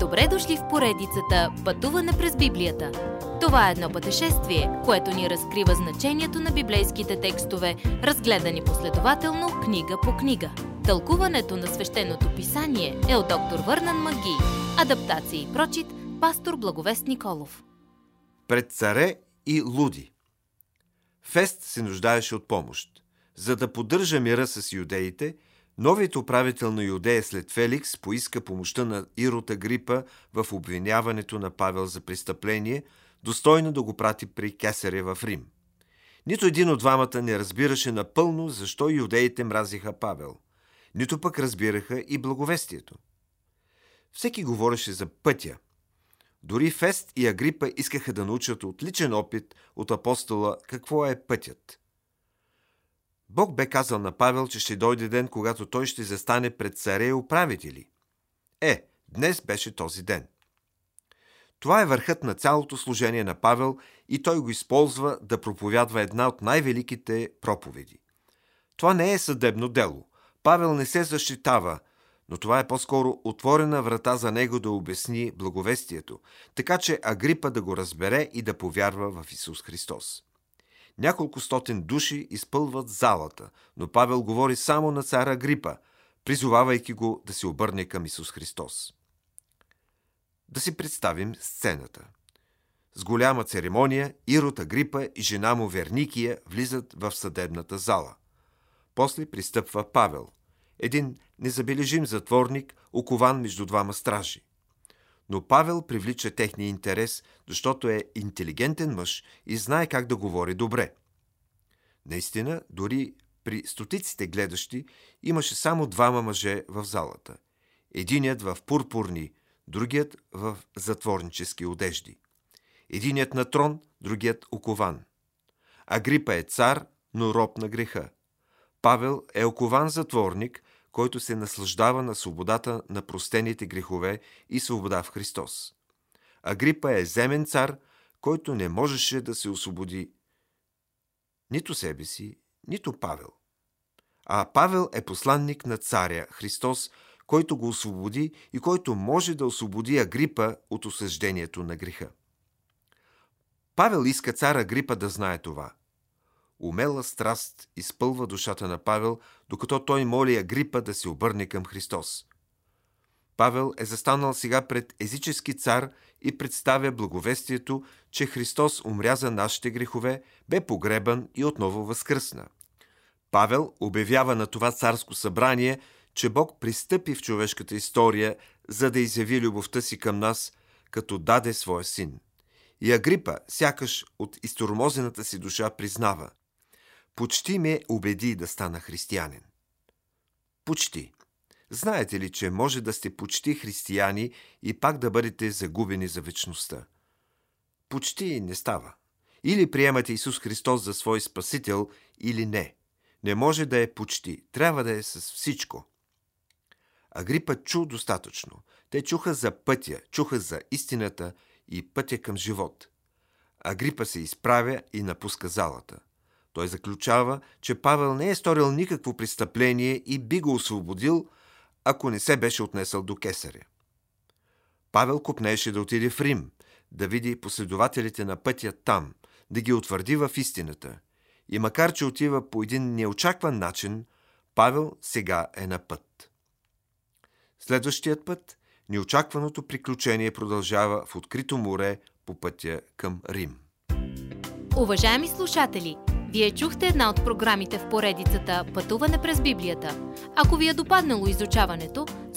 Добре дошли в поредицата Пътуване през Библията. Това е едно пътешествие, което ни разкрива значението на библейските текстове, разгледани последователно книга по книга. Тълкуването на свещеното писание е от доктор Върнан Маги. Адаптация и прочит, пастор Благовест Николов. Пред царе и луди. Фест се нуждаеше от помощ. За да поддържа мира с юдеите – Новият управител на Юдея след Феликс поиска помощта на Ирота Грипа в обвиняването на Павел за престъпление, достойно да го прати при Кесаря в Рим. Нито един от двамата не разбираше напълно защо юдеите мразиха Павел. Нито пък разбираха и благовестието. Всеки говореше за пътя. Дори Фест и Агрипа искаха да научат от личен опит от апостола какво е пътят – Бог бе казал на Павел, че ще дойде ден, когато той ще застане пред царе и управители. Е, днес беше този ден. Това е върхът на цялото служение на Павел и той го използва да проповядва една от най-великите проповеди. Това не е съдебно дело. Павел не се защитава, но това е по-скоро отворена врата за него да обясни благовестието, така че Агрипа да го разбере и да повярва в Исус Христос. Няколко стотин души изпълват залата, но Павел говори само на цара Грипа, призовавайки го да се обърне към Исус Христос. Да си представим сцената. С голяма церемония Ирод Агрипа и жена му Верникия влизат в съдебната зала. После пристъпва Павел, един незабележим затворник, окован между двама стражи. Но Павел привлича техния интерес, защото е интелигентен мъж и знае как да говори добре. Наистина, дори при стотиците гледащи имаше само двама мъже в залата. Единият в пурпурни, другият в затворнически одежди. Единият на трон, другият окован. Агрипа е цар, но роб на греха. Павел е окован затворник, който се наслаждава на свободата на простените грехове и свобода в Христос. Агрипа е земен цар, който не можеше да се освободи нито себе си, нито Павел. А Павел е посланник на царя Христос, който го освободи и който може да освободи Агрипа от осъждението на греха. Павел иска цара Агрипа да знае това. Умела страст изпълва душата на Павел, докато той моли Агрипа да се обърне към Христос. Павел е застанал сега пред езически цар и представя благовестието, че Христос умря за нашите грехове, бе погребан и отново възкръсна. Павел обявява на това царско събрание, че Бог пристъпи в човешката история, за да изяви любовта си към нас, като даде своя син. И Агрипа, сякаш от изтормозената си душа, признава – почти ме убеди да стана християнин. Почти. Знаете ли, че може да сте почти християни и пак да бъдете загубени за вечността? Почти не става. Или приемате Исус Христос за свой Спасител, или не. Не може да е почти. Трябва да е с всичко. Агрипа чу достатъчно. Те чуха за пътя, чуха за истината и пътя към живот. Агрипа се изправя и напуска залата. Той заключава, че Павел не е сторил никакво престъпление и би го освободил, ако не се беше отнесъл до кесаря. Павел купнеше да отиде в Рим, да види последователите на пътя там, да ги утвърди в истината. И макар, че отива по един неочакван начин, Павел сега е на път. Следващият път, неочакваното приключение продължава в открито море по пътя към Рим. Уважаеми слушатели! Вие чухте една от програмите в поредицата Пътуване през Библията. Ако ви е допаднало изучаването,